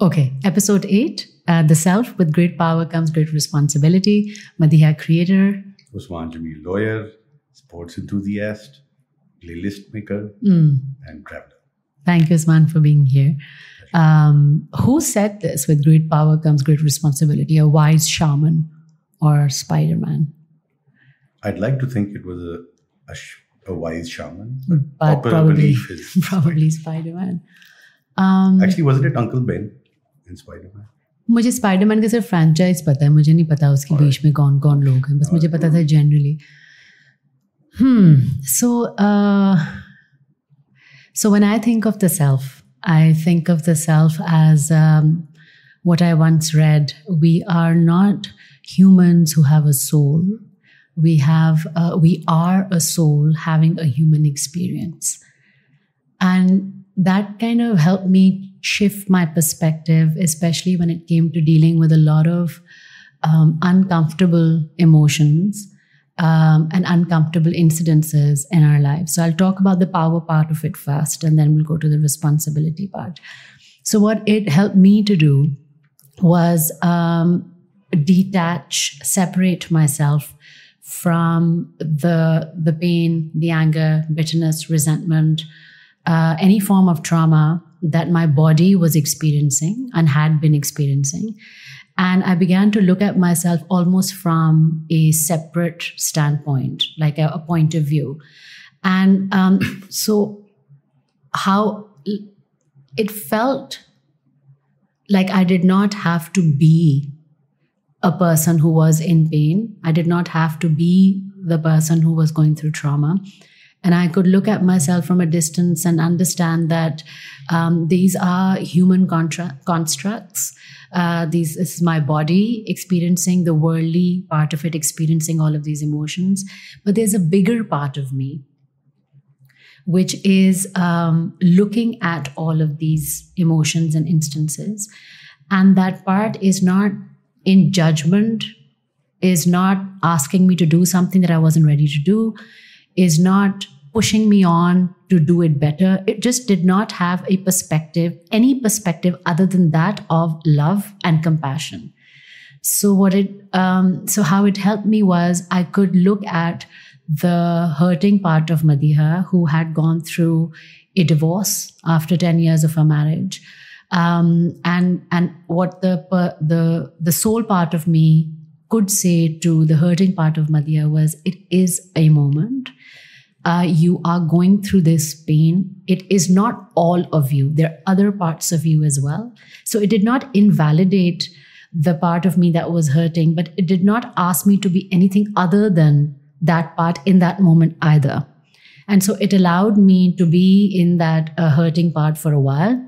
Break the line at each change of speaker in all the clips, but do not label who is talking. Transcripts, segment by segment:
Okay, episode eight uh, The Self. With great power comes great responsibility. Madiha creator.
Usman Jamil, lawyer, sports enthusiast, playlist maker,
Mm.
and traveler.
Thank you, Usman, for being here. Um, who said this? With great power comes great responsibility. A wise shaman or Spider Man?
I'd like to think it was a, a, sh- a wise shaman.
But
popular
probably, probably Spider Man. Um,
Actually, wasn't it Uncle Ben in Spider Man?
मुझे Spiderman का सिर्फ franchise पता है मुझे नहीं पता उसके
Alright.
बीच में कौन कौन लोग हैं बस मुझे
Alright.
पता था generally hmm so uh, so when i think of the self i think of the self as um, what i once read we are not humans who have a soul we have uh, we are a soul having a human experience and that kind of helped me shift my perspective, especially when it came to dealing with a lot of um, uncomfortable emotions um, and uncomfortable incidences in our lives. So I'll talk about the power part of it first, and then we'll go to the responsibility part. So, what it helped me to do was um, detach, separate myself from the the pain, the anger, bitterness, resentment, uh, any form of trauma that my body was experiencing and had been experiencing. And I began to look at myself almost from a separate standpoint, like a, a point of view. And um, so, how it felt like I did not have to be a person who was in pain. I did not have to be the person who was going through trauma. And I could look at myself from a distance and understand that um, these are human contra- constructs. Uh, these this is my body experiencing the worldly part of it, experiencing all of these emotions. But there's a bigger part of me, which is um, looking at all of these emotions and instances. And that part is not in judgment, is not asking me to do something that I wasn't ready to do, is not pushing me on to do it better. It just did not have a perspective, any perspective other than that of love and compassion. So what it, um, so how it helped me was I could look at the hurting part of Madiha, who had gone through a divorce after ten years of her marriage, um, and and what the the the soul part of me could say to the hurting part of Madiha was, it is a moment uh, you are going through this pain, it is not all of you. There are other parts of you as well. So it did not invalidate the part of me that was hurting, but it did not ask me to be anything other than that part in that moment either. And so it allowed me to be in that uh, hurting part for a while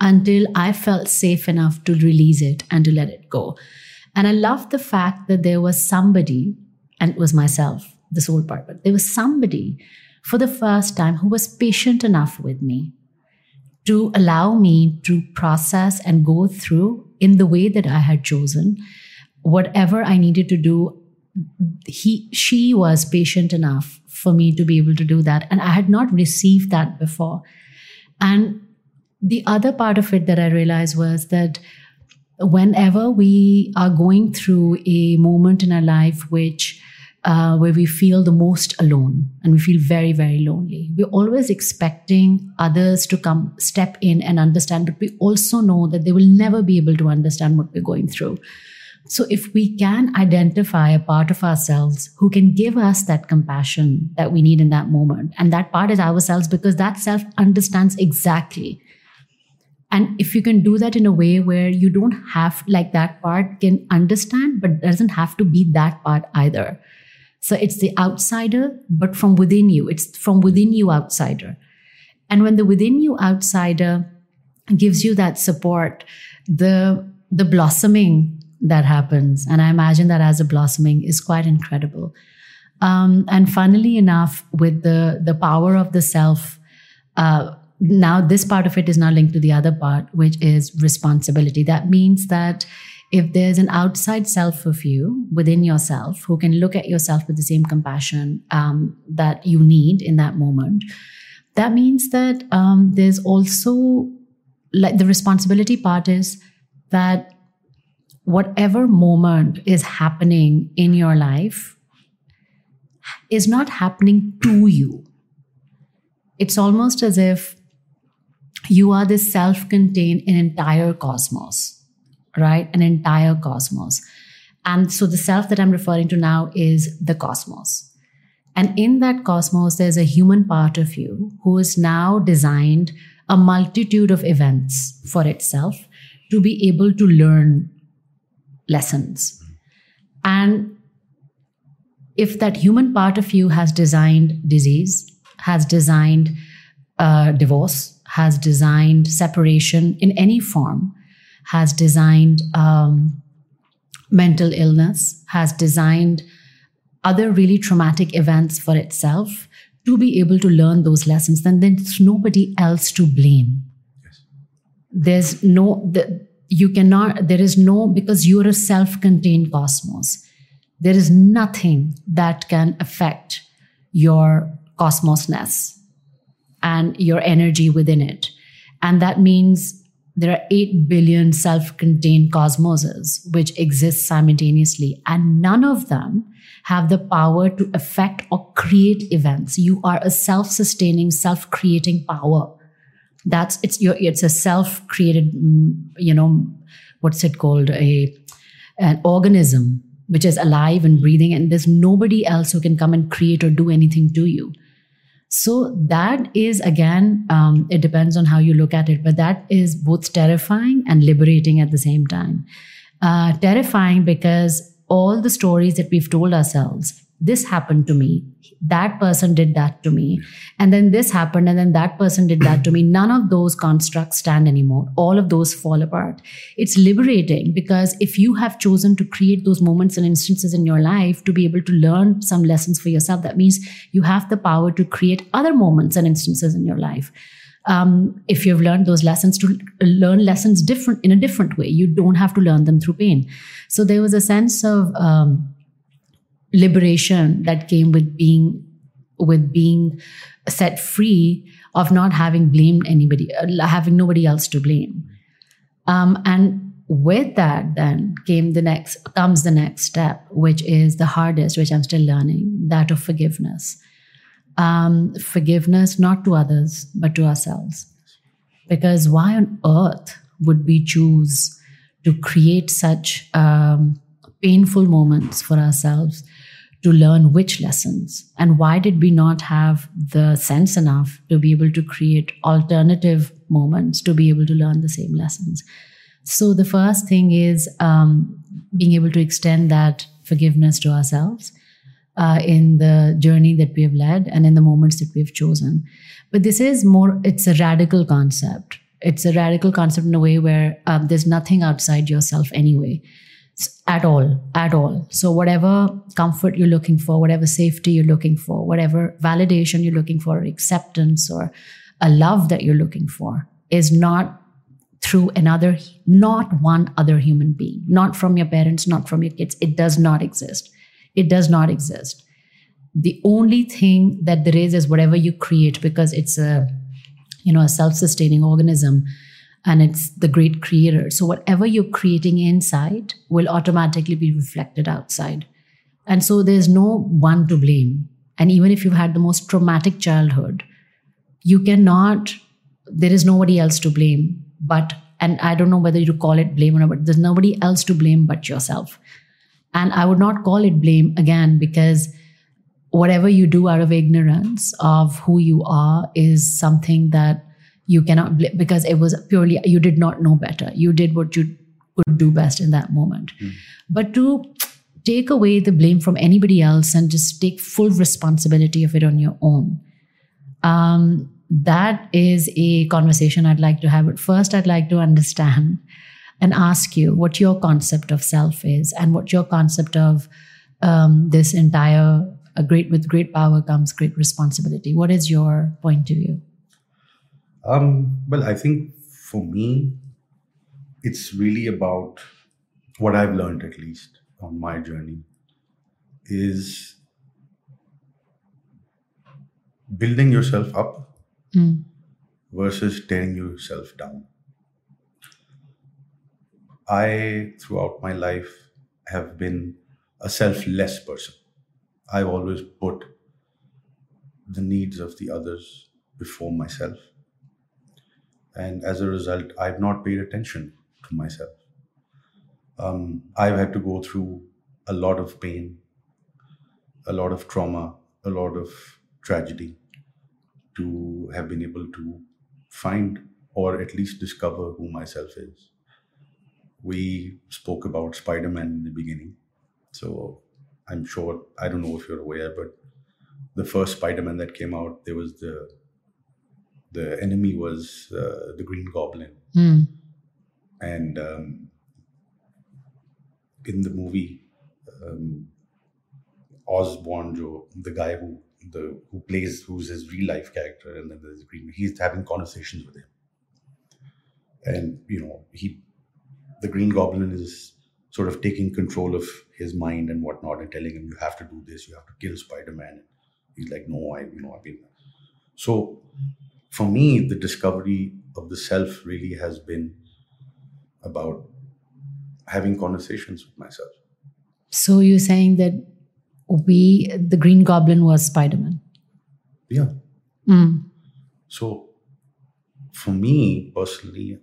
until I felt safe enough to release it and to let it go. And I loved the fact that there was somebody, and it was myself, the soul part, but there was somebody for the first time who was patient enough with me to allow me to process and go through in the way that I had chosen whatever I needed to do. He, she was patient enough for me to be able to do that. And I had not received that before. And the other part of it that I realized was that whenever we are going through a moment in our life which uh, where we feel the most alone and we feel very very lonely. We're always expecting others to come step in and understand but we also know that they will never be able to understand what we're going through. So if we can identify a part of ourselves who can give us that compassion that we need in that moment and that part is ourselves because that self understands exactly. And if you can do that in a way where you don't have like that part can understand but doesn't have to be that part either so it's the outsider but from within you. It's from within you outsider. And when the within you outsider gives you that support the the blossoming that happens and i imagine that as a blossoming is quite incredible. Um, and funnily enough with the the power of the self uh, now this part of it is now linked to the other part which is responsibility. That means that if there's an outside self of you within yourself who can look at yourself with the same compassion um, that you need in that moment that means that um, there's also like the responsibility part is that whatever moment is happening in your life is not happening to you. It's almost as if you are this self contained entire cosmos, right? An entire cosmos. And so the self that I'm referring to now is the cosmos. And in that cosmos, there's a human part of you who is now designed a multitude of events for itself to be able to learn lessons. And if that human part of you has designed disease, has designed uh, divorce, has designed separation in any form, has designed um, mental illness, has designed other really traumatic events for itself to be able to learn those lessons, then there's nobody else to blame. Yes. There's no, the, you cannot, there is no, because you're a self contained cosmos, there is nothing that can affect your cosmosness and your energy within it. And that means there are 8 billion self contained cosmoses which exist simultaneously, and none of them have the power to affect or create events. You are a self sustaining, self creating power. That's it's your it's a self created, mm, you know, what's it called? A an organism which is alive and breathing, and there's nobody else who can come and create or do anything to you. So that is again, um, it depends on how you look at it, but that is both terrifying and liberating at the same time. Uh, terrifying because all the stories that we've told ourselves this happened to me. That person did that to me. And then this happened and then that person did that to me. None of those constructs stand anymore. All of those fall apart. It's liberating because if you have chosen to create those moments and instances in your life to be able to learn some lessons for yourself that means you have the power to create other moments and instances in your life. Um, if you've learned those lessons to learn lessons different in a different way you don't have to learn them through pain. So there was a sense of um, liberation that came with being with being set free of not having blamed anybody uh, having nobody else to blame. Um, and with that then came the next comes the next step which is the hardest which i'm still learning that of forgiveness. Um, forgiveness not to others but to ourselves. Because why on earth would we choose to create such um, painful moments for ourselves to learn which lessons and why did we not have the sense enough to be able to create alternative moments to be able to learn the same lessons so the first thing is um, being able to extend that forgiveness to ourselves uh, in the journey that we have led and in the moments that we've chosen. But this is more, it's a radical concept. It's a radical concept in a way where um, there's nothing outside yourself anyway, at all, at all. So, whatever comfort you're looking for, whatever safety you're looking for, whatever validation you're looking for, acceptance or a love that you're looking for is not through another, not one other human being, not from your parents, not from your kids. It does not exist it does not exist. The only thing that there is is whatever you create because it's a you know a self-sustaining organism and it's the great creator. So whatever you're creating inside will automatically be reflected outside. And so there's no one to blame. And even if you've had the most traumatic childhood, you cannot, there is nobody else to blame but, and I don't know whether you call it blame or not, but there's nobody else to blame but yourself. And I would not call it blame again because whatever you do out of ignorance of who you are is something that you cannot blame because it was purely you did not know better. You did what you could do best in that moment. Mm. But to take away the blame from anybody else and just take full responsibility of it on your own. Um, that is a conversation I'd like to have. But first, I'd like to understand and ask you what your concept of self is and what your concept of um, this entire a great with great power comes great responsibility. What is your point of view?
Um, well, I think for me, it's really about what I've learned, at least on my journey, is building yourself up mm. versus tearing yourself down. I, throughout my life, have been a selfless person. I've always put the needs of the others before myself. And as a result, I've not paid attention to myself. Um, I've had to go through a lot of pain, a lot of trauma, a lot of tragedy to have been able to find or at least discover who myself is. We spoke about Spider Man in the beginning. So I'm sure, I don't know if you're aware, but the first Spider Man that came out, there was the the enemy was uh, the Green Goblin.
Mm.
And um, in the movie, um, Osborn Joe, the guy who the who plays who's his real life character, and then there's Green. He's having conversations with him, and you know he, the Green Goblin is sort of taking control of his mind and whatnot, and telling him you have to do this, you have to kill Spider Man. He's like, no, I you know I've been. So for me, the discovery of the self really has been about having conversations with myself.
So you're saying that we, the Green Goblin was Spider Man.
Yeah.
Mm.
So for me personally,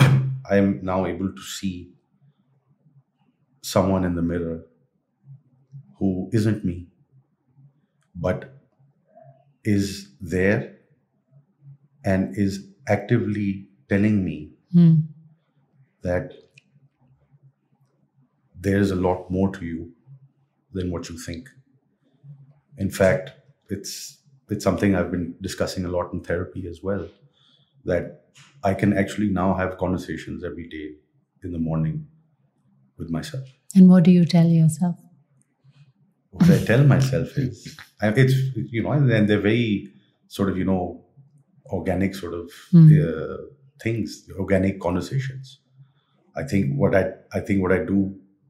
I am now able to see someone in the mirror who isn't me, but is there and is actively telling me
Mm.
that there's a lot more to you than what you think. In fact, it's it's something I've been discussing a lot in therapy as well. That I can actually now have conversations every day in the morning with myself.
And what do you tell yourself?
What I tell myself is, it's you know, and they're very sort of you know, organic sort of
Mm.
uh, things, organic conversations. I think what I I think what I do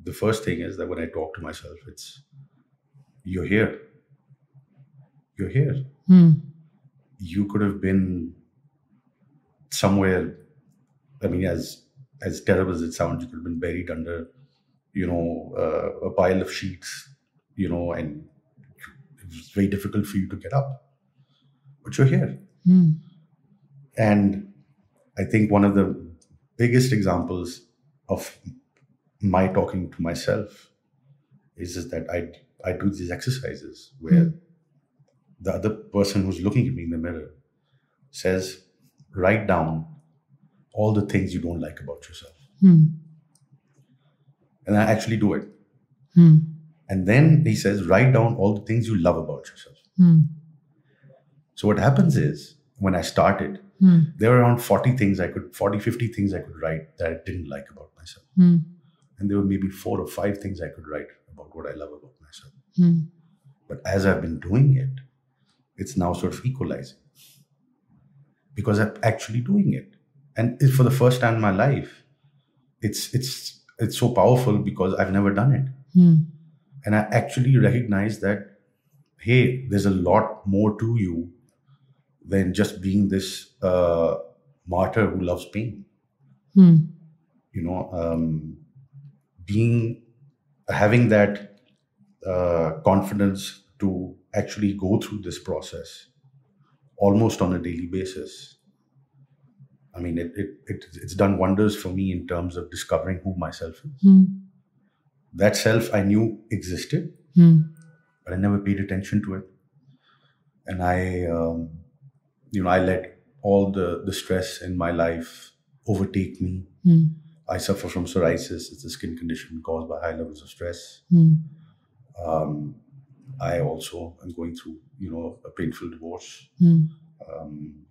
the first thing is that when I talk to myself, it's you're here. You're here.
Mm.
You could have been somewhere. I mean, as as terrible as it sounds, you could have been buried under, you know, uh, a pile of sheets, you know, and it was very difficult for you to get up. But you're here.
Mm.
And I think one of the biggest examples of my talking to myself is, is that I I do these exercises where
Mm.
the other person who's looking at me in the mirror says, write down all the things you don't like about yourself.
Mm.
And I actually do it.
Mm.
And then he says, write down all the things you love about yourself.
Mm.
So what happens is when I started,
Mm.
there were around 40 things I could, 40, 50 things I could write that I didn't like about myself.
Mm.
and there were maybe four or five things I could write about what I love about myself.
Mm.
But as I've been doing it, it's now sort of equalizing because I'm actually doing it, and for the first time in my life, it's it's it's so powerful because I've never done it,
Mm.
and I actually recognize that hey, there's a lot more to you than just being this uh, martyr who loves pain.
Mm.
you know um, being having that uh, confidence to actually go through this process almost on a daily basis i mean it, it, it it's done wonders for me in terms of discovering who myself is
Mm.
that self i knew existed
Mm.
but i never paid attention to it and i um, you know i let all the the stress in my life overtake me
Mm.
I suffer from psoriasis. It's a skin condition caused by high levels of stress.
Mm.
Um, I also am going through, you know, a painful divorce.
Mm.
Um,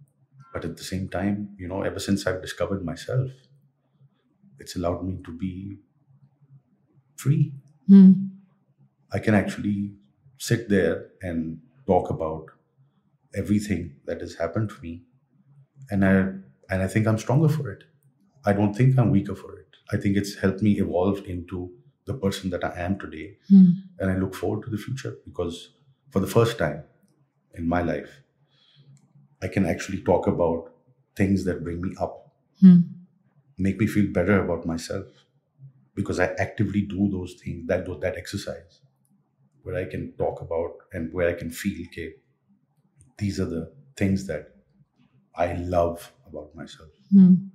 but at the same time, you know, ever since I've discovered myself, it's allowed me to be free.
Mm.
I can actually sit there and talk about everything that has happened to me, and I and I think I'm stronger for it. I don't think I'm weaker for it. I think it's helped me evolve into the person that I am today,
Mm.
and I look forward to the future because for the first time in my life, I can actually talk about things that bring me up,
Mm.
make me feel better about myself because I actively do those things, that that exercise, where I can talk about and where I can feel, okay, these are the things that I love about myself.
Mm.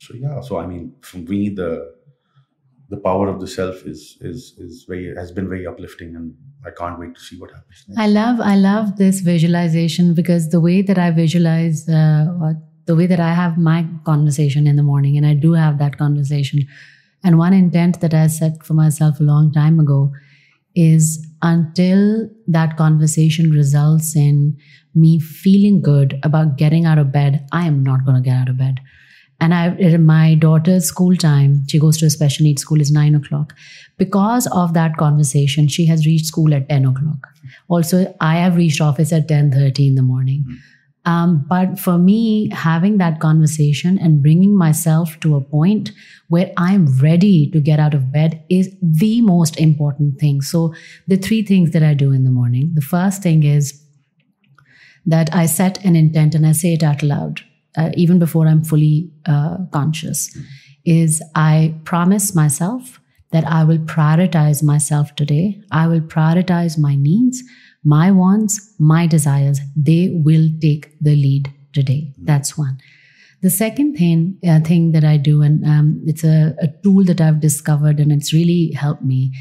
So yeah, so I mean, for me, the the power of the self is is is very has been very uplifting, and I can't wait to see what happens. Next.
I love I love this visualization because the way that I visualize, uh, the way that I have my conversation in the morning, and I do have that conversation. And one intent that I set for myself a long time ago is until that conversation results in me feeling good about getting out of bed, I am not going to get out of bed. And I, my daughter's school time, she goes to a special needs school, is nine o'clock. Because of that conversation, she has reached school at 10 o'clock. Also, I have reached office at 10.30 in the morning. Hmm. Um, but for me, having that conversation and bringing myself to a point where I'm ready to get out of bed is the most important thing. So, the three things that I do in the morning the first thing is that I set an intent and I say it out loud, uh, even before I'm fully uh, conscious, is I promise myself that I will prioritize myself today. I will prioritize my needs, my wants, my desires. They will take the lead today. That's one. The second thing uh, thing that I do, and um, it's a, a tool that I've discovered, and it's really helped me,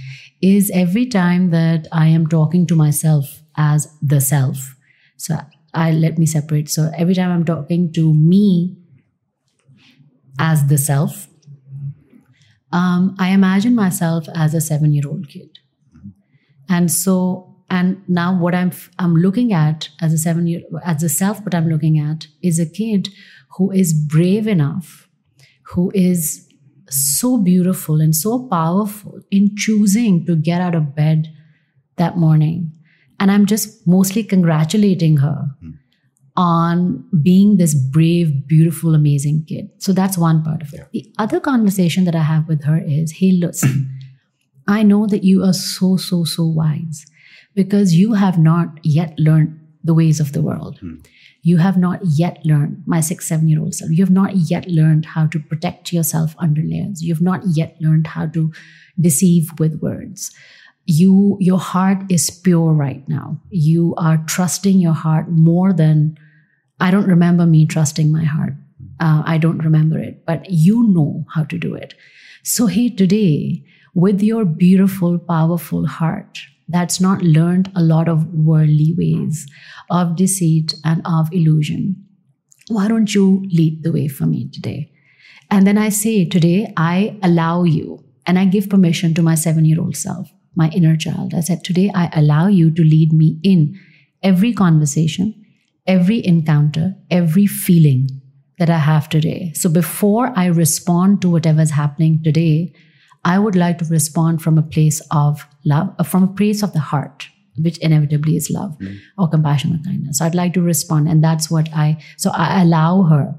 is every time that I am talking to myself as the self. So I let me separate. So every time I'm talking to me as the self, um, I imagine myself as a seven-year-old kid, and so and now what I'm I'm looking at as a seven-year as the self, what I'm looking at is a kid who is brave enough, who is so beautiful and so powerful in choosing to get out of bed that morning. And I'm just mostly congratulating her mm. on being this brave, beautiful, amazing kid. So that's one part of it. Yeah. The other conversation that I have with her is hey, listen, I know that you are so, so, so wise because you have not yet learned the ways of the world. Mm you have not yet learned, my six, seven year old self, you have not yet learned how to protect yourself under layers. You have not yet learned how to deceive with words. You, your heart is pure right now. You are trusting your heart more than I don't remember me trusting my heart. Uh, I don't remember it, but you know how to do it. So, hey, today, with your beautiful, powerful heart, that's not learned a lot of worldly ways of deceit and of illusion. Why don't you lead the way for me today? And then I say, Today, I allow you, and I give permission to my seven year old self, my inner child. I said, Today, I allow you to lead me in every conversation, every encounter, every feeling that I have today. So before I respond to whatever's happening today, I would like to respond from a place of love, uh, from a place of the heart, which inevitably is love mm. or compassion or kindness. So I'd like to respond. And that's what I, so I allow her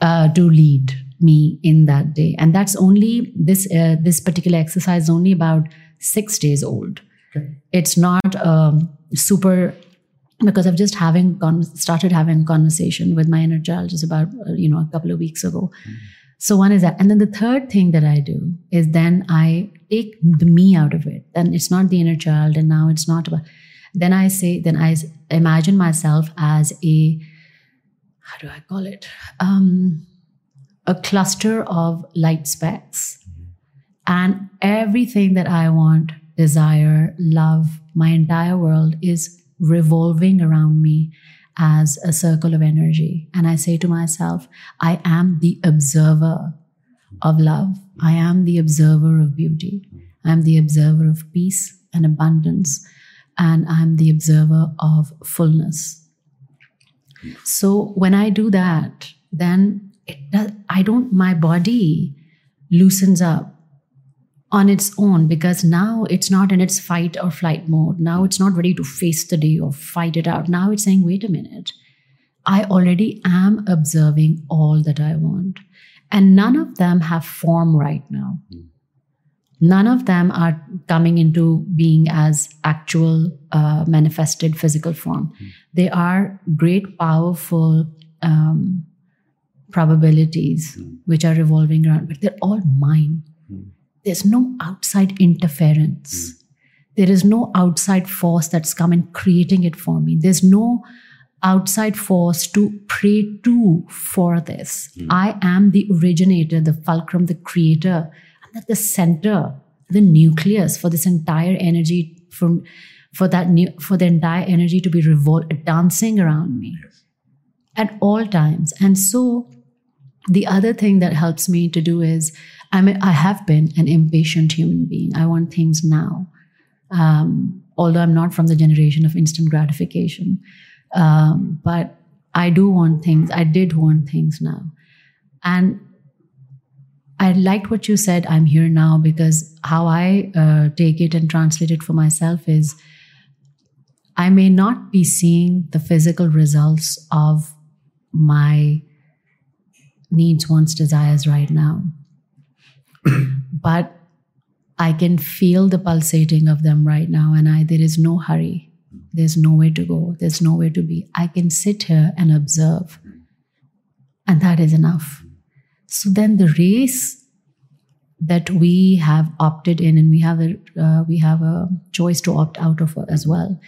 uh, to lead me in that day. And that's only, this, uh, this particular exercise is only about six days old. Okay. It's not um, super because I've just having started having conversation with my inner child just about uh, you know a couple of weeks ago, mm. So one is that. And then the third thing that I do is then I take the me out of it. Then it's not the inner child and now it's not about then I say, then I imagine myself as a how do I call it? Um, a cluster of light specks. And everything that I want, desire, love, my entire world is revolving around me as a circle of energy. And I say to myself, I am the observer of love. I am the observer of beauty. I'm the observer of peace and abundance. And I'm the observer of fullness. So when I do that, then it does, I don't, my body loosens up on its own because now it's not in its fight or flight mode. Now it's not ready to face the day or fight it out. Now it's saying, wait a minute, I already am observing all that I want. And none of them have form right now. None of them are coming into being as actual uh, manifested physical form. They are great, powerful um, probabilities
Mm.
which are revolving around, but they're all mine.
Mm.
There's no outside interference. There is no outside force that's come and creating it for me. There's no outside force to pray to for this.
Mm.
I am the originator, the fulcrum, the creator. I'm at the center, the nucleus for this entire energy from for that new for the entire energy to be revol- dancing around me
Yes.
at all times. And so the other thing that helps me to do is I'm a, I have been an impatient human being. I want things now. Um, although I'm not from the generation of instant gratification. Um, but I do want things. I did want things now. And I liked what you said, I'm here now, because how I uh, take it and translate it for myself is I may not be seeing the physical results of my needs, wants, desires right now. but I can feel the pulsating of them right now, and I there is no hurry. There's nowhere to go. There's nowhere to be. I can sit here and observe, and that is enough. So then the race that we have opted in, and we have a uh, we have a choice to opt out of as well.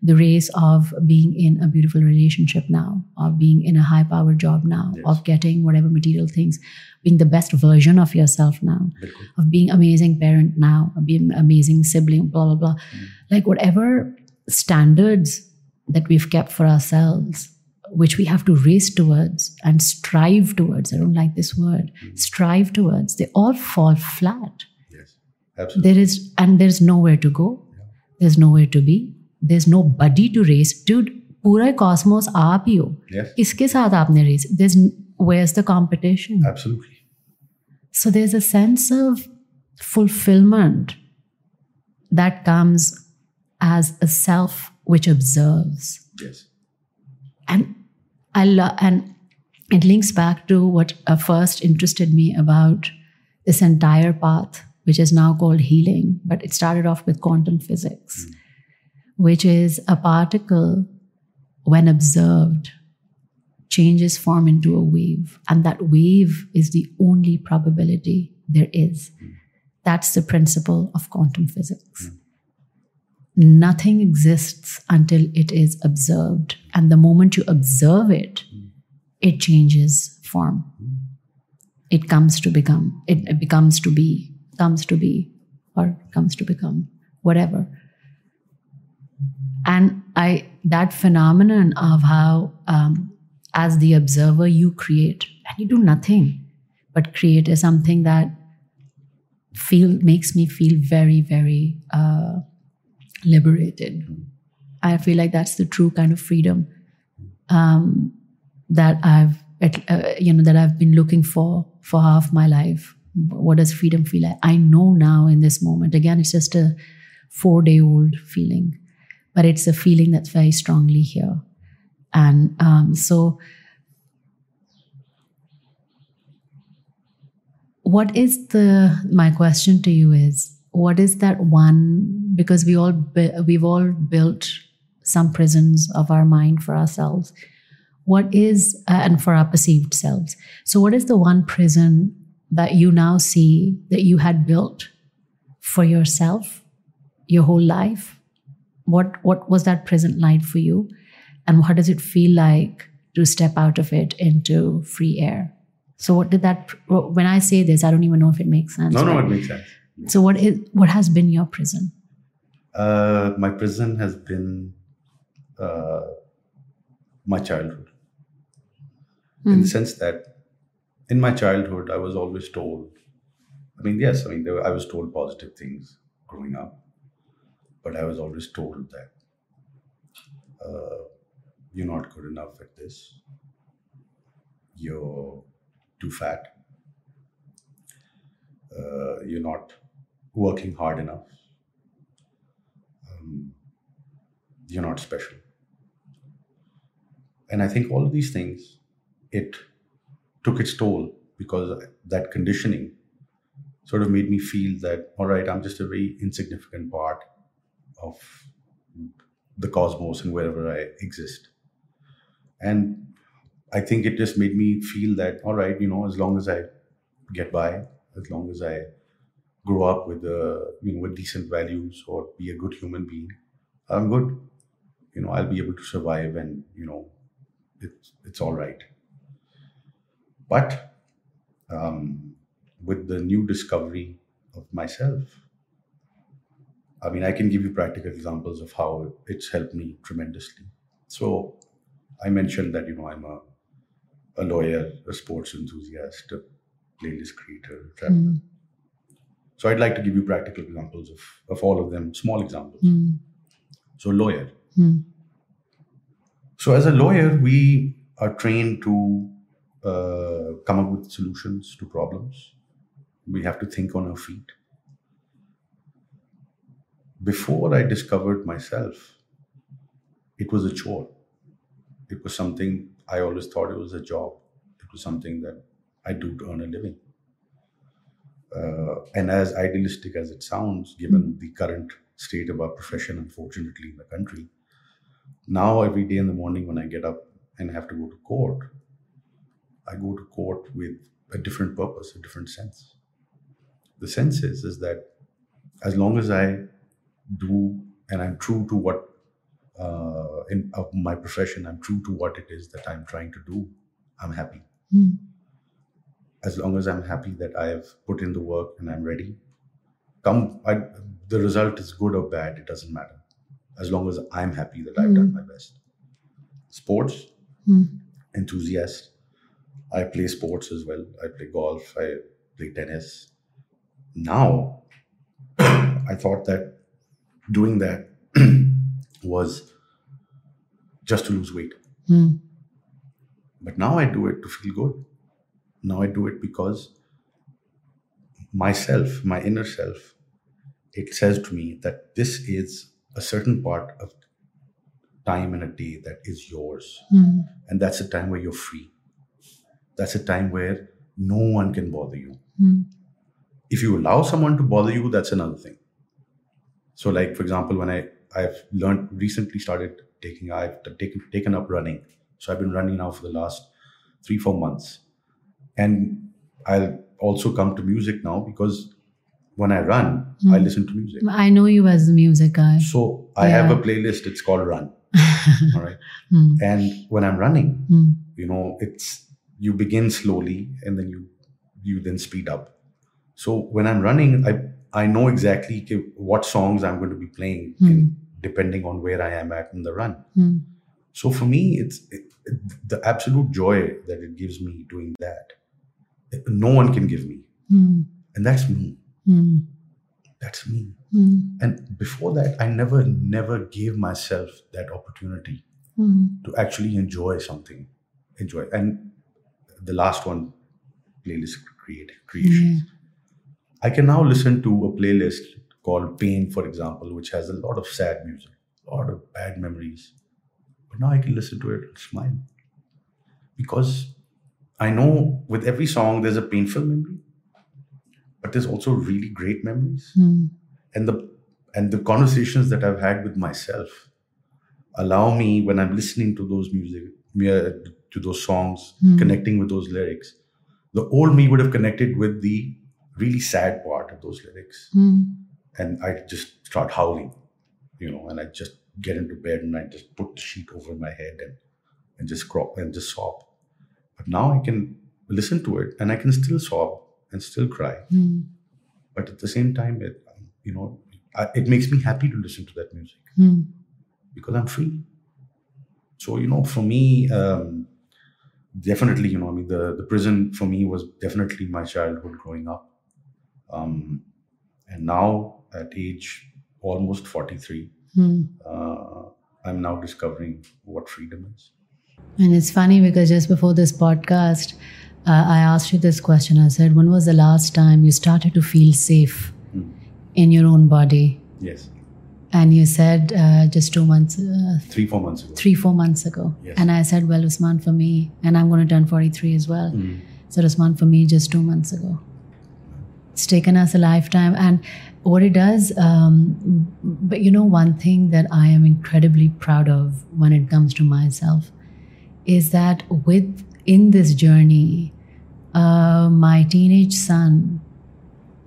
The race of being in a beautiful relationship now, of being in a high powered job now,
Yes.
of getting whatever material things, being the best version of yourself now, of being amazing parent now, of being amazing sibling, blah blah blah. Hmm. Like whatever standards that we've kept for ourselves, which we have to race towards and strive towards. I don't like this word. Hmm. Strive towards. They all fall flat.
Yes. Absolutely.
There is and there's nowhere to go. There's nowhere to be There's nobody to race. Dude, पूरा Cosmos आप ही हो
Yes.
किसके साथ आपने race there's where's the competition
Absolutely.
so there's a sense of fulfillment that comes as a self which observes
Yes.
and I love and it links back to what uh, first interested me about this entire path, which is now called healing, but it started off with quantum physics, which is a particle when observed changes form into a wave, and that wave is the only probability there is. That's the principle of quantum physics nothing exists until it is observed. And the moment you observe it, it changes form. It comes to become, it, becomes to be, comes to be, or comes to become, whatever. And I that phenomenon of how um, as the observer you create and you do nothing but create is something that feel makes me feel very, very uh, liberated. I feel like that's the true kind of freedom um, that I've, uh, you know, that I've been looking for for half my life. What does freedom feel like? I know now in this moment. Again, it's just a four-day-old feeling, but it's a feeling that's very strongly here, and um, so. What is the my question to you is what is that one because we all we've all built some prisons of our mind for ourselves. What is uh, and for our perceived selves. So what is the one prison that you now see that you had built for yourself your whole life what what was that prison like for you and what does it feel like to step out of it into free air so what did that when i say this i don't even know if it makes sense
No, no, it makes sense.
So what is what has been your prison?
Uh, my prison has been uh, my childhood. In
Mm.
the sense that in my childhood, I was always told, I mean, yes, I mean, there were, I was told positive things growing up, but I was always told that uh, you're not good enough at this, you're too fat, uh, you're not working hard enough, um, you're not special. And I think all of these things, it took its toll because that conditioning sort of made me feel that, all right, I'm just a very insignificant part of the cosmos and wherever I exist. And I think it just made me feel that all right, you know, as long as I get by, as long as I grow up with uh, you know with decent values or be a good human being, I'm good. You know, I'll be able to survive, and you know, it's it's all right. But um, with the new discovery of myself, I mean, I can give you practical examples of how it's helped me tremendously. So, I mentioned that you know I'm a a lawyer, a sports enthusiast, a playlist creator, traveler.
Mm.
So I'd like to give you practical examples of, of all of them, small examples.
Mm.
So lawyer.
Mm.
So as a lawyer, we are trained to uh, come up with solutions to problems. We have to think on our feet. Before I discovered myself, it was a chore. It was something I always thought it was a job. It was something that I do to earn a living. Uh, and as idealistic as it sounds, given the current state of our profession, unfortunately, in the country, now every day in the morning when I get up and have to go to court, I go to court with a different purpose, a different sense. The sense is, is that as long as I do and I'm true to what uh, in of my profession, I'm true to what it is that I'm trying to do. I'm happy.
Mm.
As long as I'm happy that I have put in the work and I'm ready, come. I, the result is good or bad. It doesn't matter. As long as I'm happy that I've done my best. Sports
Mm.
enthusiast. I play sports as well. I play golf. I play tennis. Now, I thought that doing that was just to lose weight.
Mm.
But now I do it to feel good. Now I do it because myself, my inner self, it says to me that this is a certain part of time in a day that is yours.
Mm.
And that's a time where you're free. That's a time where no one can bother you.
Mm.
If you allow someone to bother you, that's another thing. So, like for example, when I I've learned recently started taking I've taken taken up running. So I've been running now for the last three four months, and I'll also come to music now because when I run, I
Hmm.
listen to music.
I know you as a music guy.
So I have a playlist. It's called Run. All right,
Mm.
and when I'm running,
Mm.
you know it's you begin slowly and then you you then speed up so when i'm running i i know exactly what songs i'm going to be playing in, depending on where i am at in the run
Mm.
so for me it's it, it- the absolute joy that it gives me doing that no one can give me
Mm.
and that's me
Mm.
that's me
Mm.
and before that i never never gave myself that opportunity
Mm.
to actually enjoy something enjoy and the last one playlist create creation i can now listen to a playlist called pain for example which has a lot of sad music a lot of bad memories but now i can listen to it and smile because i know with every song there's a painful memory but there's also really great memories
Mm.
and the and the conversations that I've had with myself allow me when I'm listening to those music to those songs,
Hmm.
connecting with those lyrics. The old me would have connected with the really sad part of those lyrics,
Mm.
and I just start howling, you know, and I just get into bed and I just put the sheet over my head and and just crop and just sob. But now I can listen to it and I can still sob and still cry
Mm.
but at the same time it you know I, it makes me happy to listen to that music
Mm.
because i'm free so you know for me um, definitely you know i mean the, the prison for me was definitely my childhood growing up um, and now at age almost 43
Mm.
uh, i'm now discovering what freedom is
And it's funny because just before this podcast, uh, I asked you this question. I said, When was the last time you started to feel safe
Hmm.
in your own body?
yes
And you said uh, just two months, uh,
three four months ago
three, four months ago.
Yes.
And I said, Well, Usman, for me, and I'm going to turn 43 as well.
Mm.
So, Usman, for me, just two months ago. It's taken us a lifetime. And what it does, um, but you know, one thing that I am incredibly proud of when it comes to myself is that with in this journey, uh, my teenage son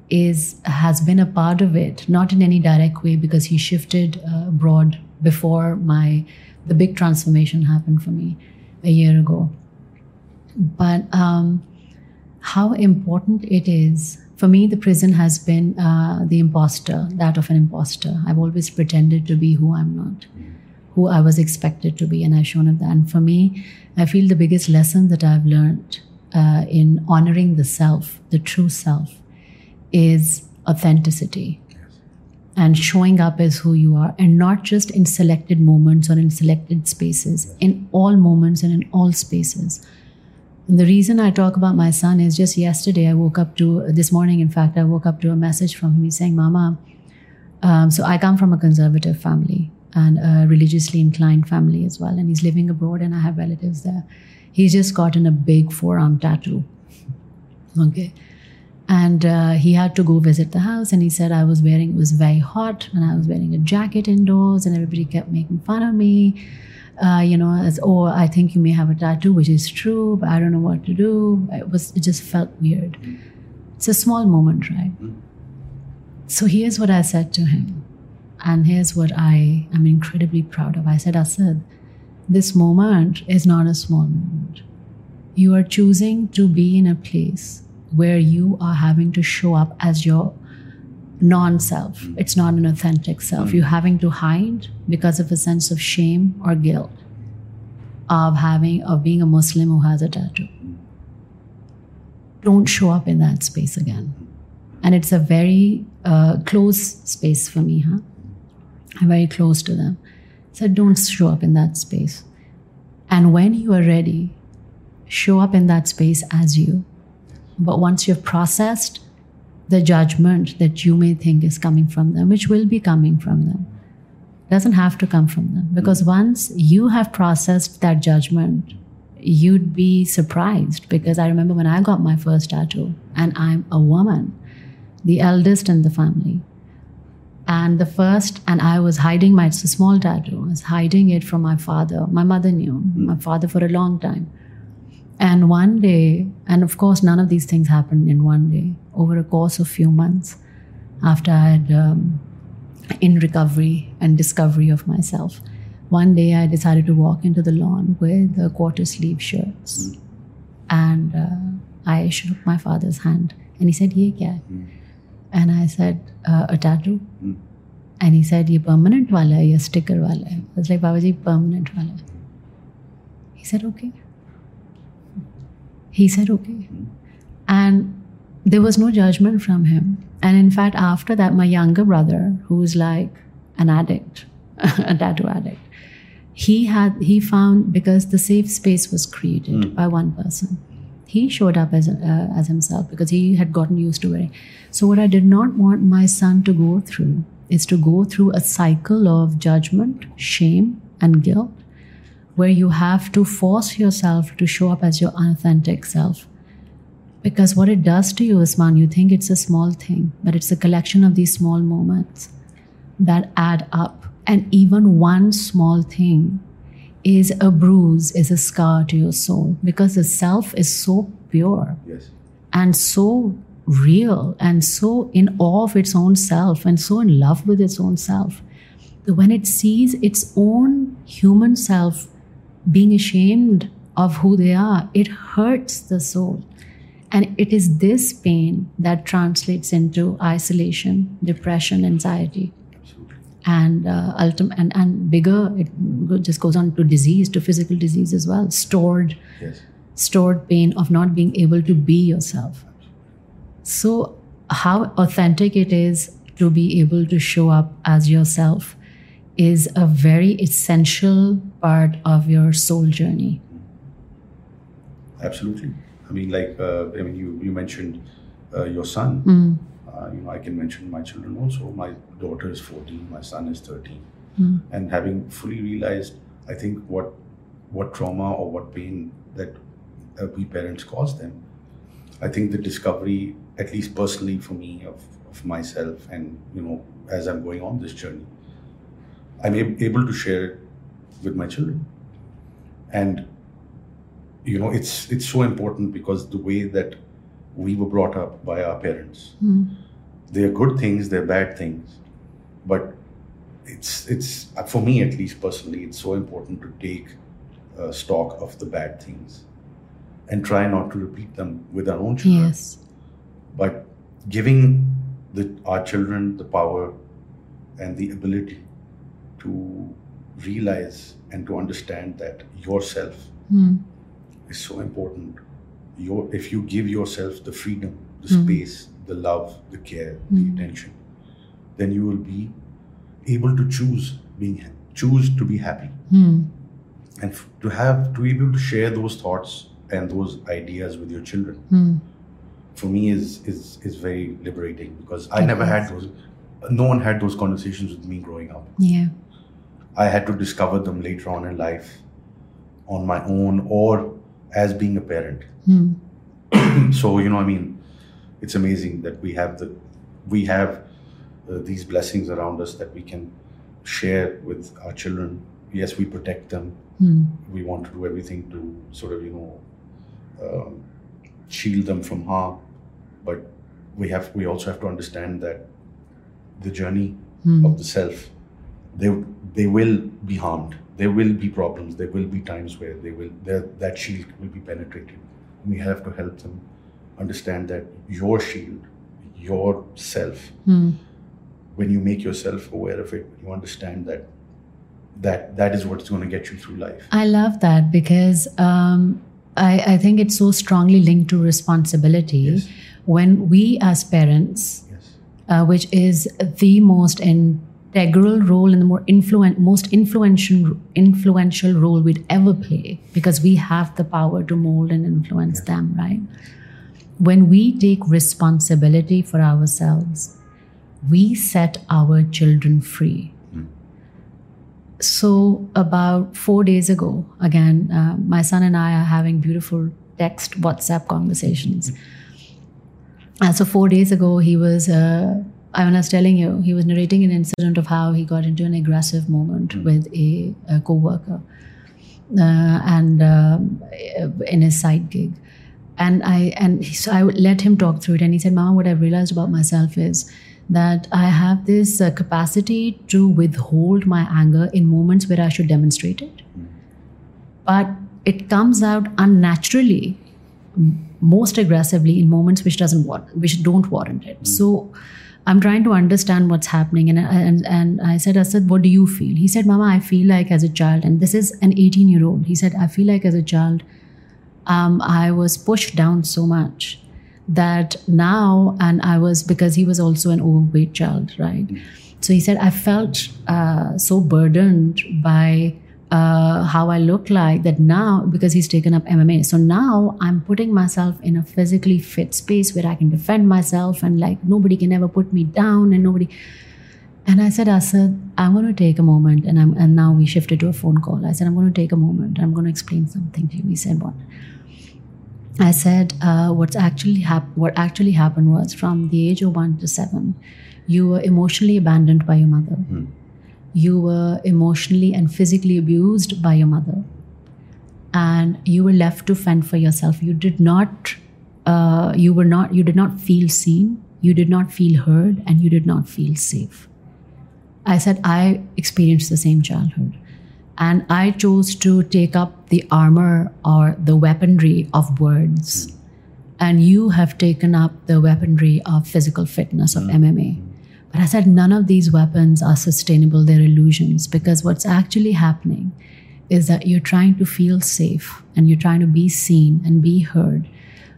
is has been a part of it, not in any direct way because he shifted uh, abroad before my the big transformation happened for me a year ago. But um, how important it is for me, the prison has been uh, the imposter, that of an imposter. I've always pretended to be who I'm not, who I was expected to be, and I've shown up that. And for me, I feel the biggest lesson that I've learned uh, in honoring the self, the true self, is authenticity and showing up as who you are, and not just in selected moments or in selected spaces, in all moments and in all spaces. The reason I talk about my son is just yesterday I woke up to, this morning, in fact, I woke up to a message from him. Saying, Mama, um, so I come from a conservative family and a religiously inclined family as well. And he's living abroad and I have relatives there. He's just gotten a big forearm tattoo. Okay. And uh, he had to go visit the house. And he said, I was wearing, it was very hot and I was wearing a jacket indoors and everybody kept making fun of me uh, you know, as oh, I think you may have a tattoo, which is true, but I don't know what to do. It was it just felt weird. It's a small moment, right? So here's what I said to him, and here's what I am incredibly proud of. I said, Asad, this moment is not a small moment. You are choosing to be in a place where you are having to show up as your non self. It's not an authentic self. You're having to hide because of a sense of shame or guilt of having of being a Muslim who has a tattoo. Don't show up in that space again. And it's a very uh, close space for me, huh? I'm very close to them. So don't show up in that space. And when you are ready, show up in that space as you. But once you've processed the judgment that you may think is coming from them, which will be coming from them. Doesn't have to come from them. Because once you have processed that judgment, you'd be surprised. Because I remember when I got my first tattoo, and I'm a woman, the eldest in the family. And the first, and I was hiding my, it's a small tattoo, I was hiding it from my father. My mother knew, my father for a long time. And one day, and of course, none of these things happened in one day. Over a course of few months, after I had um, in recovery and discovery of myself, one day I decided to walk into the lawn with a quarter sleeve shirts, and uh, I shook my father's hand, and he said, "Ye kya?" hai?" And I said, uh, "A tattoo." And he said, "Ye permanent wala hai sticker wala hai?" I was like, "Babaji, permanent wala." hai." He said, "Okay." He said, okay. And there was no judgment from him. And in fact, after that, my younger brother, who was like an addict, a tattoo addict, he had he found because the safe space was created by one person. He showed up as uh, as himself because he had gotten used to it. So what I did not want my son to go through is to go through a cycle of judgment, shame, and guilt where you have to force yourself to show up as your authentic self. Because what it does to you, Usman, you think it's a small thing, but it's a collection of these small moments that add up. And even one small thing is a bruise, is a scar to your soul because the self is so pure
Yes.
and so real and so in awe of its own self and so in love with its own self that when it sees its own human self being ashamed of who they are, it hurts the soul. And it is this pain that translates into isolation, depression, anxiety, and uh, ultim- and, and bigger, it just goes on to disease, to physical disease as well. Stored,
Yes.
stored pain of not being able to be yourself. So, how authentic it is to be able to show up as yourself is a very essential part of your soul journey.
Absolutely. I mean, like, uh, I mean, you, you mentioned uh, your son.
Mm,
Uh, you know, I can mention my children also. My daughter is 14, my son is 13.
mm,
And having fully realized, I think, what what trauma or what pain that uh, we parents cause them, I think the discovery, at least personally for me, of, of myself and, you know, as I'm going on this journey, I'm ab- able to share it with my children. And you know, it's it's so important because the way that we were brought up by our parents,
Mm.
they're good things, they're bad things, but it's it's for me at least personally, it's so important to take uh, stock of the bad things and try not to repeat them with our own children
Yes.
but giving the, our children the power and the ability to realize and to understand that yourself
Mm.
is so important. Your, if you give yourself the freedom, the
Mm.
space, the love, the care,
Mm.
the attention, then you will be able to choose being choose to be happy
Mm.
and f- to have to be able to share those thoughts and those ideas with your children
Mm.
for me is is is very liberating because I never had those. No one had those conversations with me growing up.
Yeah.
I had to discover them later on in life, on my own or as being a parent.
Mm.
so you know, I mean, it's amazing that we have the we have uh, these blessings around us that we can share with our children. Yes, we protect them.
Mm.
We want to do everything to sort of you know um, shield them from harm, but we have we also have to understand that the journey
Mm.
of the self they they will be harmed there will be problems there will be times where they will that shield will be penetrated we have to help them understand that your shield your self
Mm.
when you make yourself aware of it you understand that that that is what's going to get you through life
I love that because um, I, I think it's so strongly linked to responsibility.
Yes.
When we, as parents,
yes
uh, which is the most integral role and the more influen- most influential influential role we'd ever play, because we have the power to mold and influence them, right? When we take responsibility for ourselves, we set our children free. So, about four days ago, again, uh, my son and I are having beautiful text WhatsApp conversations. And so, four days ago, he was, uh, I was telling you, he was narrating an incident of how he got into an aggressive moment with a, a co worker uh, and um, in his side gig. And I and he- so I let him talk through it, and he said, "Mama, what I've realized about myself is that I have this uh, capacity to withhold my anger in moments where I should demonstrate it, but it comes out unnaturally, m- most aggressively in moments which doesn't want, which don't warrant it. So." I'm trying to understand what's happening, and and and I said, I said, what do you feel? He said, Mama, I feel like as a child, and this is an 18 year old. He said, I feel like as a child, um, I was pushed down so much that now, and I was because he was also an overweight child, right? So he said, I felt uh, so burdened by uh, how I look like that now, because he's taken up MMA. So now I'm putting myself in a physically fit space where I can defend myself and like nobody can ever put me down and nobody. And I said, Asad, I'm going to take a moment. And, I'm, and now we shifted to a phone call. I said, I'm going to take a moment. I'm going to explain something to you. He said, What? I said, uh, what's actually hap- what actually happened was from the age of one to seven, you were emotionally abandoned by your mother. You were emotionally and physically abused by your mother. And you were left to fend for yourself. You did not, uh, you were not, you did not feel seen. You did not feel heard, and you did not feel safe. I said, I experienced the same childhood. And I chose to take up the armor or the weaponry of words. And you have taken up the weaponry of physical fitness of MMA. But I said, none of these weapons are sustainable, they're illusions. Because what's actually happening is that you're trying to feel safe and you're trying to be seen and be heard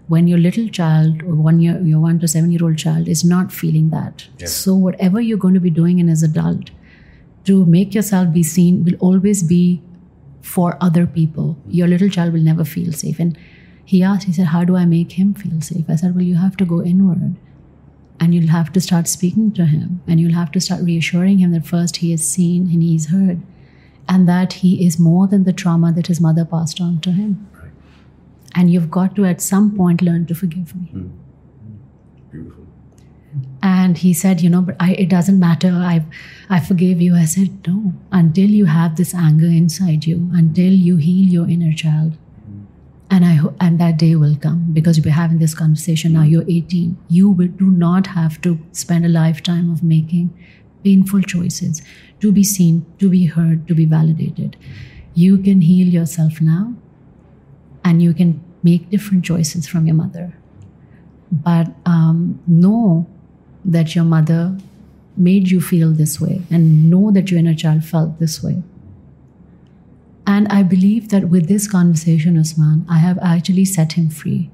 when your little child or one year your one to seven year old child is not feeling that. So whatever you're going to be doing in as adult to make yourself be seen will always be for other people. Mm-hmm. Your little child will never feel safe. And he asked he said how do i make him feel safe? I said well you have to go inward and you'll have to start speaking to him. And you'll have to start reassuring him that first he is seen and he's heard. And that he is more than the trauma that his mother passed on to him.
Right.
and you've got to at some point learn to forgive me. Hmm.
Beautiful.
and he said you know but I, it doesn't matter. I i forgave you. I said no. Until you have this anger inside you until you heal your inner child and I and that day will come because we're having this conversation now. You're 18. You do not have to spend a lifetime of making painful choices to be seen, to be heard, to be validated. You can heal yourself now, and you can make different choices from your mother. But um, know that your mother made you feel this way, and know that your inner child felt this way. And I believe that with this conversation, Usman, I have actually set him free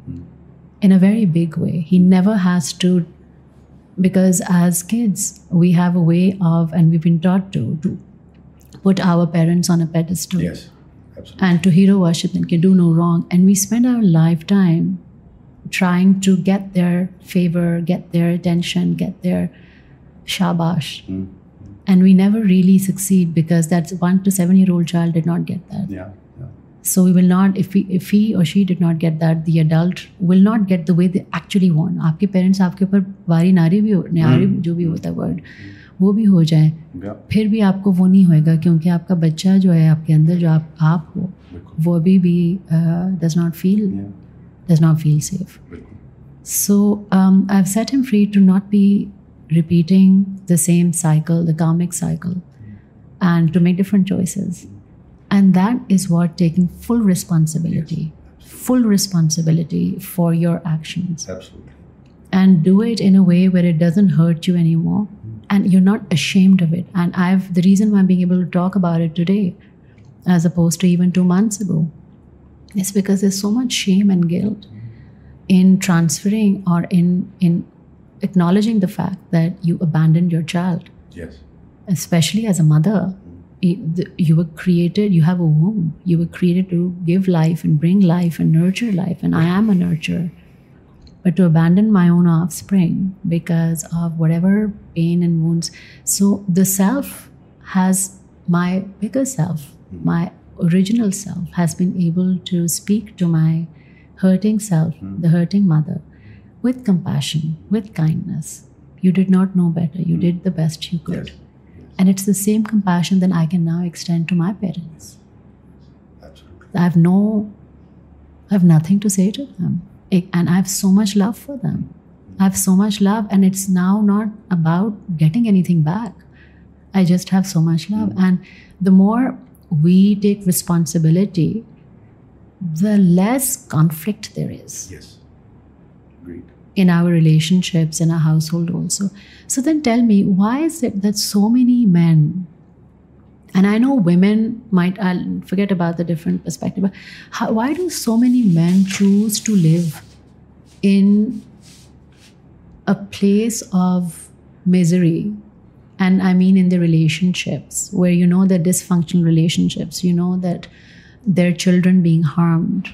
in a very big way. He never has to, because as kids, we have a way of, and we've been taught to, to put our parents on a pedestal
Yes, absolutely.
and to hero worship and can do no wrong. And we spend our lifetime trying to get their favor, get their attention, get their shabash.
Mm
And we never really succeed because that one to seven year old child did not get that.
Yeah, yeah.
So we will not, if we, if he or she did not get that, the adult will not get the way they actually want. आपके parents आपके ऊपर वारी नारी भी हो नारी जो भी होता है word वो भी हो जाए
Yeah,
फिर भी आपको वो नहीं होएगा क्योंकि आपका बच्चा जो है आपके अंदर जो आप आप हो
बिल्कुल
वो अभी भी does not feel
Yeah,
does not feel safe
बिल्कुल
So um, I've set him free to not be repeating the same cycle, the karmic cycle, and to make different choices. And that is what taking full responsibility, full responsibility for your actions,
Absolutely.
and do it in a way where it doesn't hurt you anymore, mm-hmm. and you're not ashamed of it. And I've the reason why I'm being able to talk about it today, as opposed to even two months ago, is because there's so much shame and guilt mm-hmm. in transferring or in in acknowledging the fact that you abandoned your child.
Yes.
especially as a mother you were created you have a womb. You were created to give life and bring life and nurture life and i am a nurturer. But to abandon my own offspring because of whatever pain and wounds. So the self has my bigger self my original self has been able to speak to my hurting self the hurting mother with compassion with kindness you did not know better you hmm. did the best you could
Yes.
and it's the same compassion that I can now extend to my parents.
Absolutely.
I have no, I have nothing to say to them. And I have so much love for them. I have so much love, and it's now not about getting anything back. I just have so much love. Hmm. And the more we take responsibility, the less conflict there is
Yes.
In our relationships in our household also. So then tell me why is it that so many men and i know women might i'll forget about the different perspective but how, why do so many men choose to live in a place of misery? And i mean in the relationships where you know the dysfunctional relationships you know that their children being harmed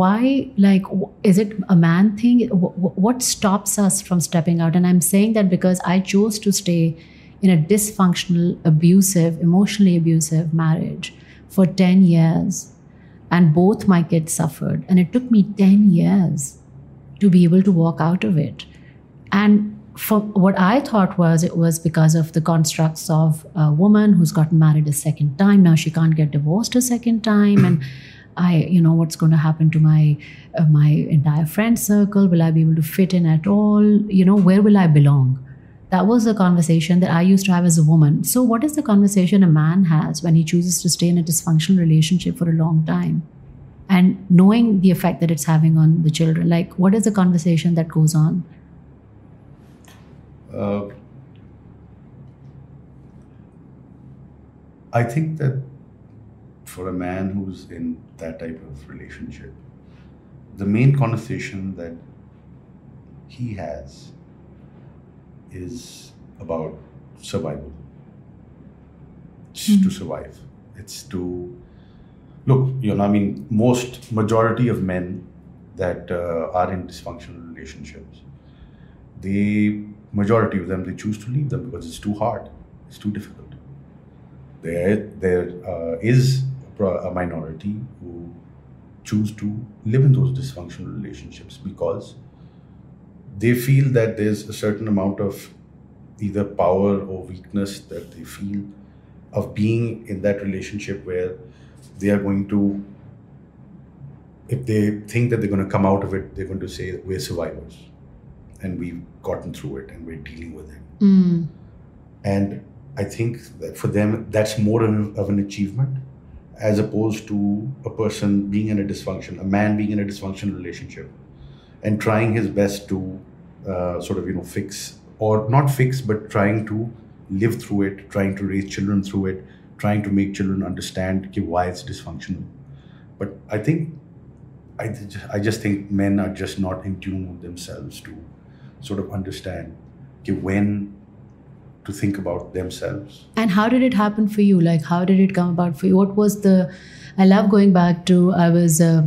why like is it a man thing? Wh- wh- what stops us from stepping out? And i'm saying that because i chose to stay in a dysfunctional abusive emotionally abusive marriage for 10 years and both my kids suffered. And it took me 10 years to be able to walk out of it. And for what I thought was it was because of the constructs of a woman who's gotten married a second time. Now she can't get divorced a second time, and I, you know, what's going to happen to my uh, my entire friend circle? Will I be able to fit in at all? You know, where will I belong? That was the conversation that I used to have as a woman. So, what is the conversation a man has when he chooses to stay in a dysfunctional relationship for a long time? And knowing the effect that it's having on the children, like what is the conversation that goes on?
Uh, I think that for a man who's in that type of relationship, the main conversation that he has is about survival. It's to survive. It's to look. You know, I mean, most majority of men that uh, are in dysfunctional relationships, the majority of them they choose to leave them because it's too hard. It's too difficult. There, there uh, is a minority who choose to live in those dysfunctional relationships because they feel that there's a certain amount of either power or weakness that they feel of being in that relationship where they are going to if they think that they're going to come out of it, they're going to say we're survivors, and we've gotten through it, and we're dealing with it.
Mm.
And I think that for them, that's more of of an achievement as opposed to a person being in a dysfunction, a man being in a dysfunctional relationship, and trying his best to uh, sort of you know fix or not fix, but trying to live through it, trying to raise children through it, trying to make children understand why it's dysfunctional. But I think I, I just think men are just not in tune with themselves to sort of understand when to think about themselves.
And how did it happen for you? Like, how did it come about for you? What was the? I love going back to. I was, uh,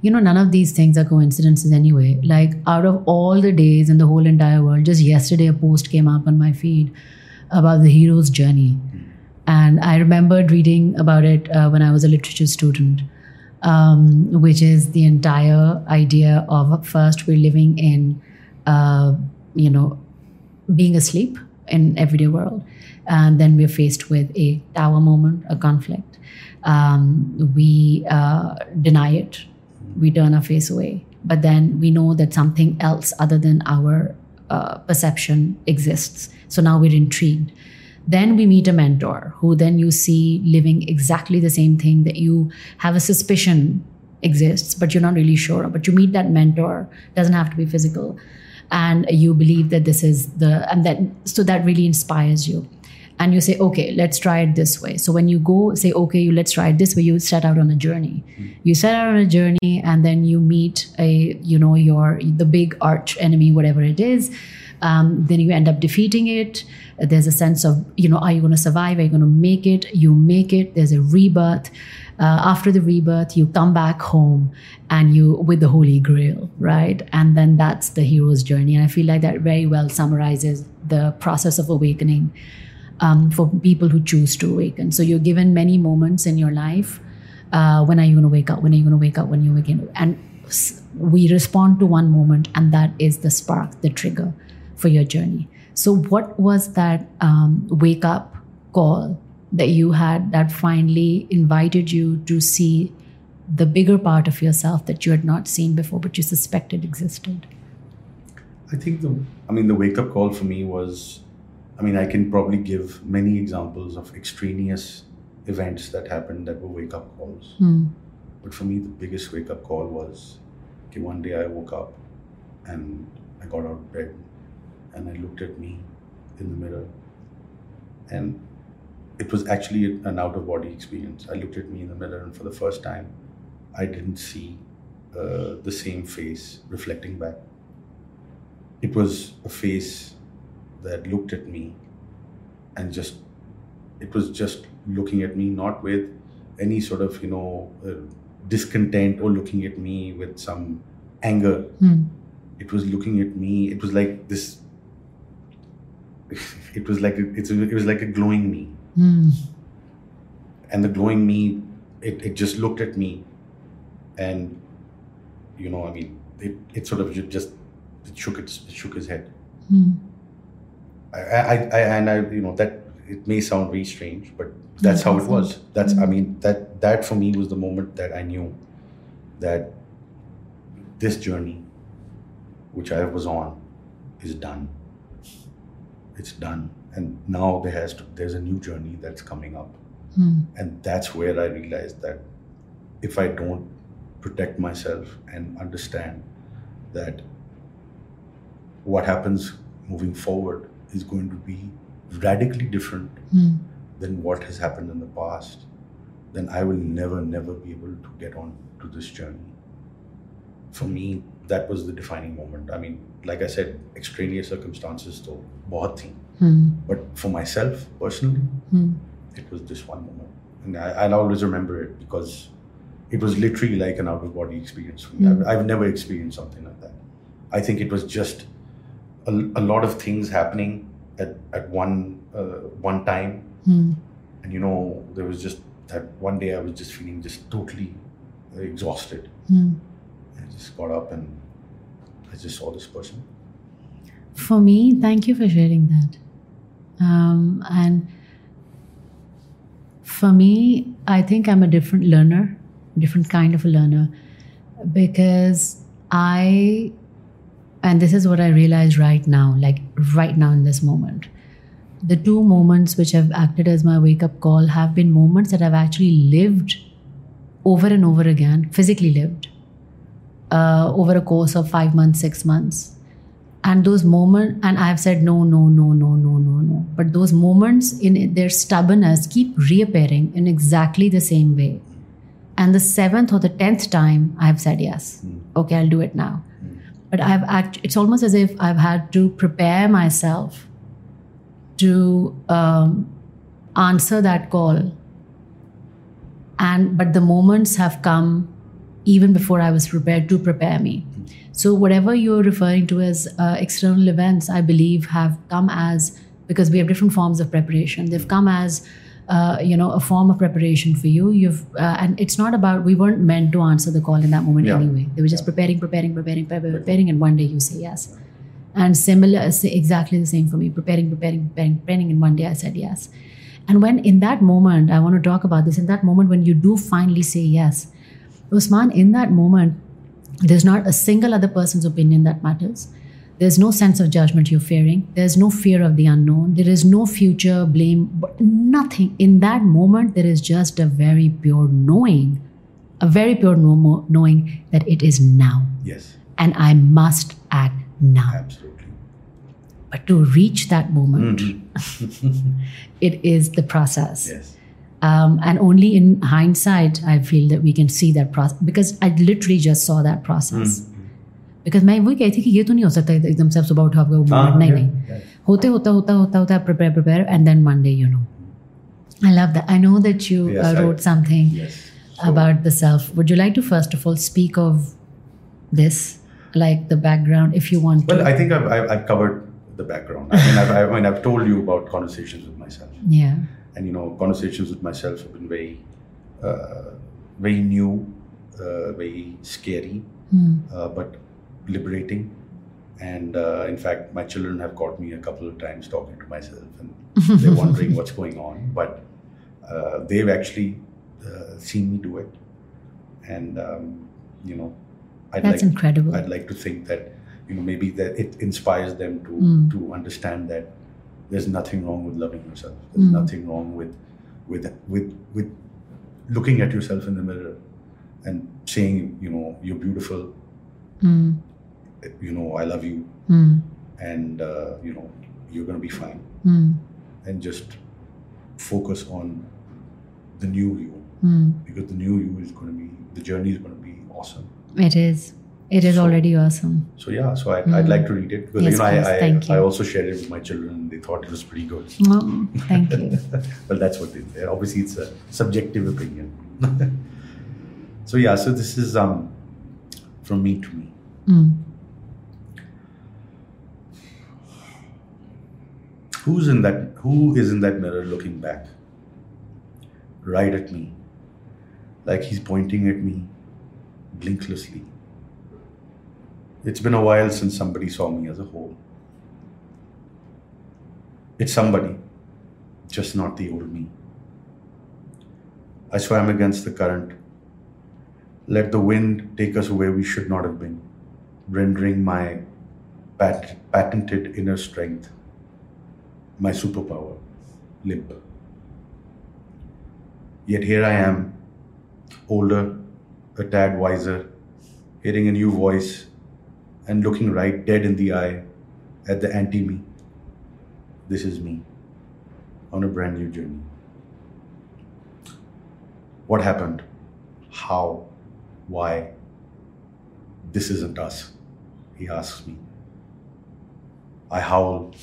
you know, none of these things are coincidences anyway. Like, out of all the days in the whole entire world, just yesterday a post came up on my feed about the hero's journey, and I remembered reading about it uh, when I was a literature student. Um, which is the entire idea of first we're living in, uh, you know, being asleep in everyday world. And then we're faced with a tower moment a conflict. Um, we uh, deny it. We turn our face away. But then we know that something else other than our uh, perception exists. So now we're intrigued. Then we meet a mentor who then you see living exactly the same thing that you have a suspicion exists but you're not really sure. But you meet that mentor doesn't have to be physical and you believe that this is the and that so that really inspires you. And you say okay let's try it this way. So when you go say okay you let's try it this way you set out on a journey. You set out on a journey and then you meet a you know your the big arch enemy whatever it is. Um, then you end up defeating it. There's a sense of you know are you going to survive? Are you going to make it? You make it. There's a rebirth uh, after the rebirth you come back home and you with the holy grail right? And then that's the hero's journey. And i feel like that very well summarizes the process of awakening um, for people who choose to awaken. So you're given many moments in your life. Uh, when are you going to wake up? When are you going to wake up? When you awaken and we respond to one moment and that is the spark the trigger for your journey. So what was that um, wake up call that you had that finally invited you to see the bigger part of yourself that you had not seen before but you suspected existed
I think the, I mean, the wake up call for me was, I mean, I can probably give many examples of extraneous events that happened that were wake up calls.
Hmm.
But for me, the biggest wake up call was, okay, one day I woke up and I got out of bed and I looked at me in the mirror and it was actually an out of body experience. I looked at me in the mirror and for the first time, I didn't see uh, the same face reflecting back. It was a face that looked at me and just, it was just looking at me, not with any sort of, you know, uh, discontent or looking at me with some anger.
Hmm.
It was looking at me, it was like this, it was like, a, it was like a glowing me.
Hmm.
And the glowing me, it, it just looked at me and, you know, I mean, it, it sort of just it shook its, it shook his head.
Hmm.
I, I, I, and I, you know, that it may sound very strange, but that's how it was. That's, I mean, that that for me was the moment that I knew that this journey, which I was on, is done. It's done, and now there has to, there's a new journey that's coming up,
Hmm.
and that's where I realized that if I don't protect myself and understand that what happens moving forward is going to be radically different
Hmm.
than what has happened in the past, then I will never, never be able to get on to this journey. For me, that was the defining moment. I mean, like I said, extraneous circumstances to bahut thi.
Hmm.
But for myself personally,
Hmm.
it was this one moment. And I, I'll always remember it because it was literally like an out of body experience for me.
Mm.
I've, I've never experienced something like that. I think it was just a, a lot of things happening at, at one uh, one time
Hmm.
and you know there was just that one day i was just feeling just totally exhausted
Hmm.
i just got up and i just saw this person
For me, thank you for sharing that. Um, and for me, I think I'm a different learner, different kind of a learner. because I, and this is what I realize right now, like right now in this moment. The two moments which have acted as my wake up call have been moments that I've actually lived over and over again, physically lived, uh, over a course of five months, six months. And those moments, and I've said no, no, no, no, no, no, no. But those moments in their stubbornness keep reappearing in exactly the same way. And the seventh or the tenth time, I've said yes. Okay, I'll do it now. But I've act- it's almost as if I've had to prepare myself to um, answer that call. And but the moments have come even before I was prepared to prepare me. So whatever you're referring to as uh, external events, I believe have come as because we have different forms of preparation. They've come as uh, you know a form of preparation for you. You've uh, and it's not about we weren't meant to answer the call in that moment
Yeah.
anyway. They were just preparing, preparing, preparing, preparing, preparing, and one day you say yes. And similar, exactly the same for me. Preparing, preparing, preparing, preparing, and one day I said yes. And when in that moment, I want to talk about this. In that moment, when you do finally say yes, Usman, in that moment, there's not a single other person's opinion that matters. There's no sense of judgment you're fearing. There's no fear of the unknown. There is no future blame, but nothing. In that moment, there is just a very pure knowing, a very pure know- knowing that it is now
Yes,
and I must act now.
absolutely.
But to reach that moment,
Mhm.
it is the process.
Yes.
Um, and only in hindsight, I feel that we can see that process because I literally just saw that process. Because मैं वही कहती थी कि ये तो नहीं हो सकता एकदम से आप सुबह उठो आपका
हाँ,
moment नहीं
yeah,
नहीं
yeah.
होते होता होता होता होता prepare prepare and then one day you know I love that I know that you
Yes,
uh,
I-
wrote something
Yes. So-
about the self would you like to first of all speak of this like the background if you want to
Well, I think I've, I've, I've covered the background. I mean, I've, I mean, I've told you about conversations with myself,
yeah
and you know, conversations with myself have been very, uh, very new, uh, very scary, uh, but liberating. And uh, in fact, my children have caught me a couple of times talking to myself, and they're wondering what's going on. But uh, they've actually uh, seen me do it, and um, you know, I'd
that's
like
incredible
I'd like to think that you know maybe that it inspires them to
Mm.
to understand that there's nothing wrong with loving yourself. There's
Mm.
nothing wrong with with with with looking at yourself in the mirror and saying you know you're beautiful.
Hmm.
You know I love you,
Hmm.
and uh, you know you're gonna be fine.
Hmm.
And just focus on the new you
Hmm.
because the new you is gonna be the journey is gonna be awesome.
it is it is
So-
already awesome
So yeah, so I'd, I'd like to read it because
Yes,
you know
please.
I, I,
Thank you.
I also shared it with my children and they thought it was pretty good.
oh, thank you
well, that's what they say. Obviously, it's a subjective opinion. so yeah, so this is um from me to me.
Hmm.
Who's in that? Who is in that mirror looking back? Right at me, like he's pointing at me, blinklessly. It's been a while since somebody saw me as a whole. It's somebody, just not the old me. I swam against the current. Let the wind take us where we should not have been, rendering my pat- patented inner strength my superpower, limp. Yet here I am, older, a tad wiser, hearing a new voice and looking right dead in the eye at the anti me. This is me on a brand new journey. What happened? How? Why? This isn't us, he asks me. I howl.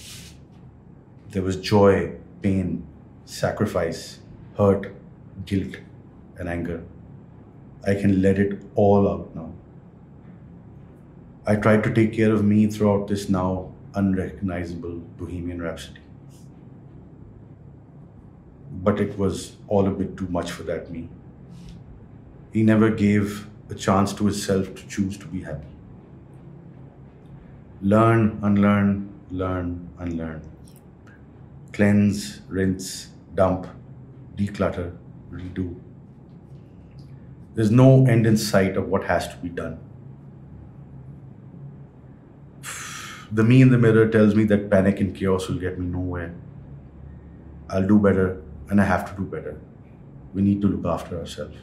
There was joy, pain, sacrifice, hurt, guilt, and anger. I can let it all out now. I tried to take care of me throughout this now unrecognizable Bohemian Rhapsody. But it was all a bit too much for that me. He never gave a chance to himself to choose to be happy. Learn, unlearn, learn, unlearn. Cleanse, rinse, dump, declutter, redo. There's no end in sight of what has to be done. The me in the mirror tells me that panic and chaos will get me nowhere. I'll do better and I have to do better. We need to look after ourselves.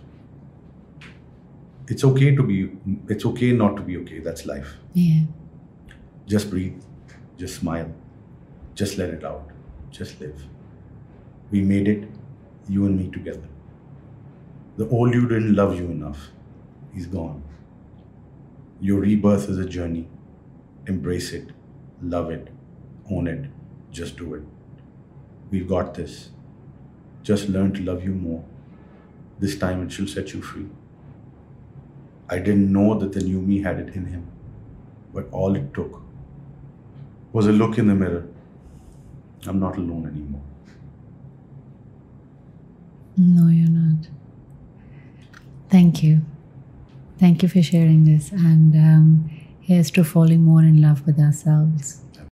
It's okay to be, it's okay not to be okay. That's life.
Yeah.
Just breathe, just smile, just let it out, just live. We made it, you and me together. The old you didn't love you enough. He's gone. Your rebirth is a journey. Embrace it, love it, own it, just do it. We've got this. Just learn to love you more. This time it shall set you free. I didn't know that the new me had it in him, but all it took was a look in the mirror. I'm not alone anymore.
No, you're not. Thank you. Thank you for sharing this. And um, here's to falling more in love with ourselves.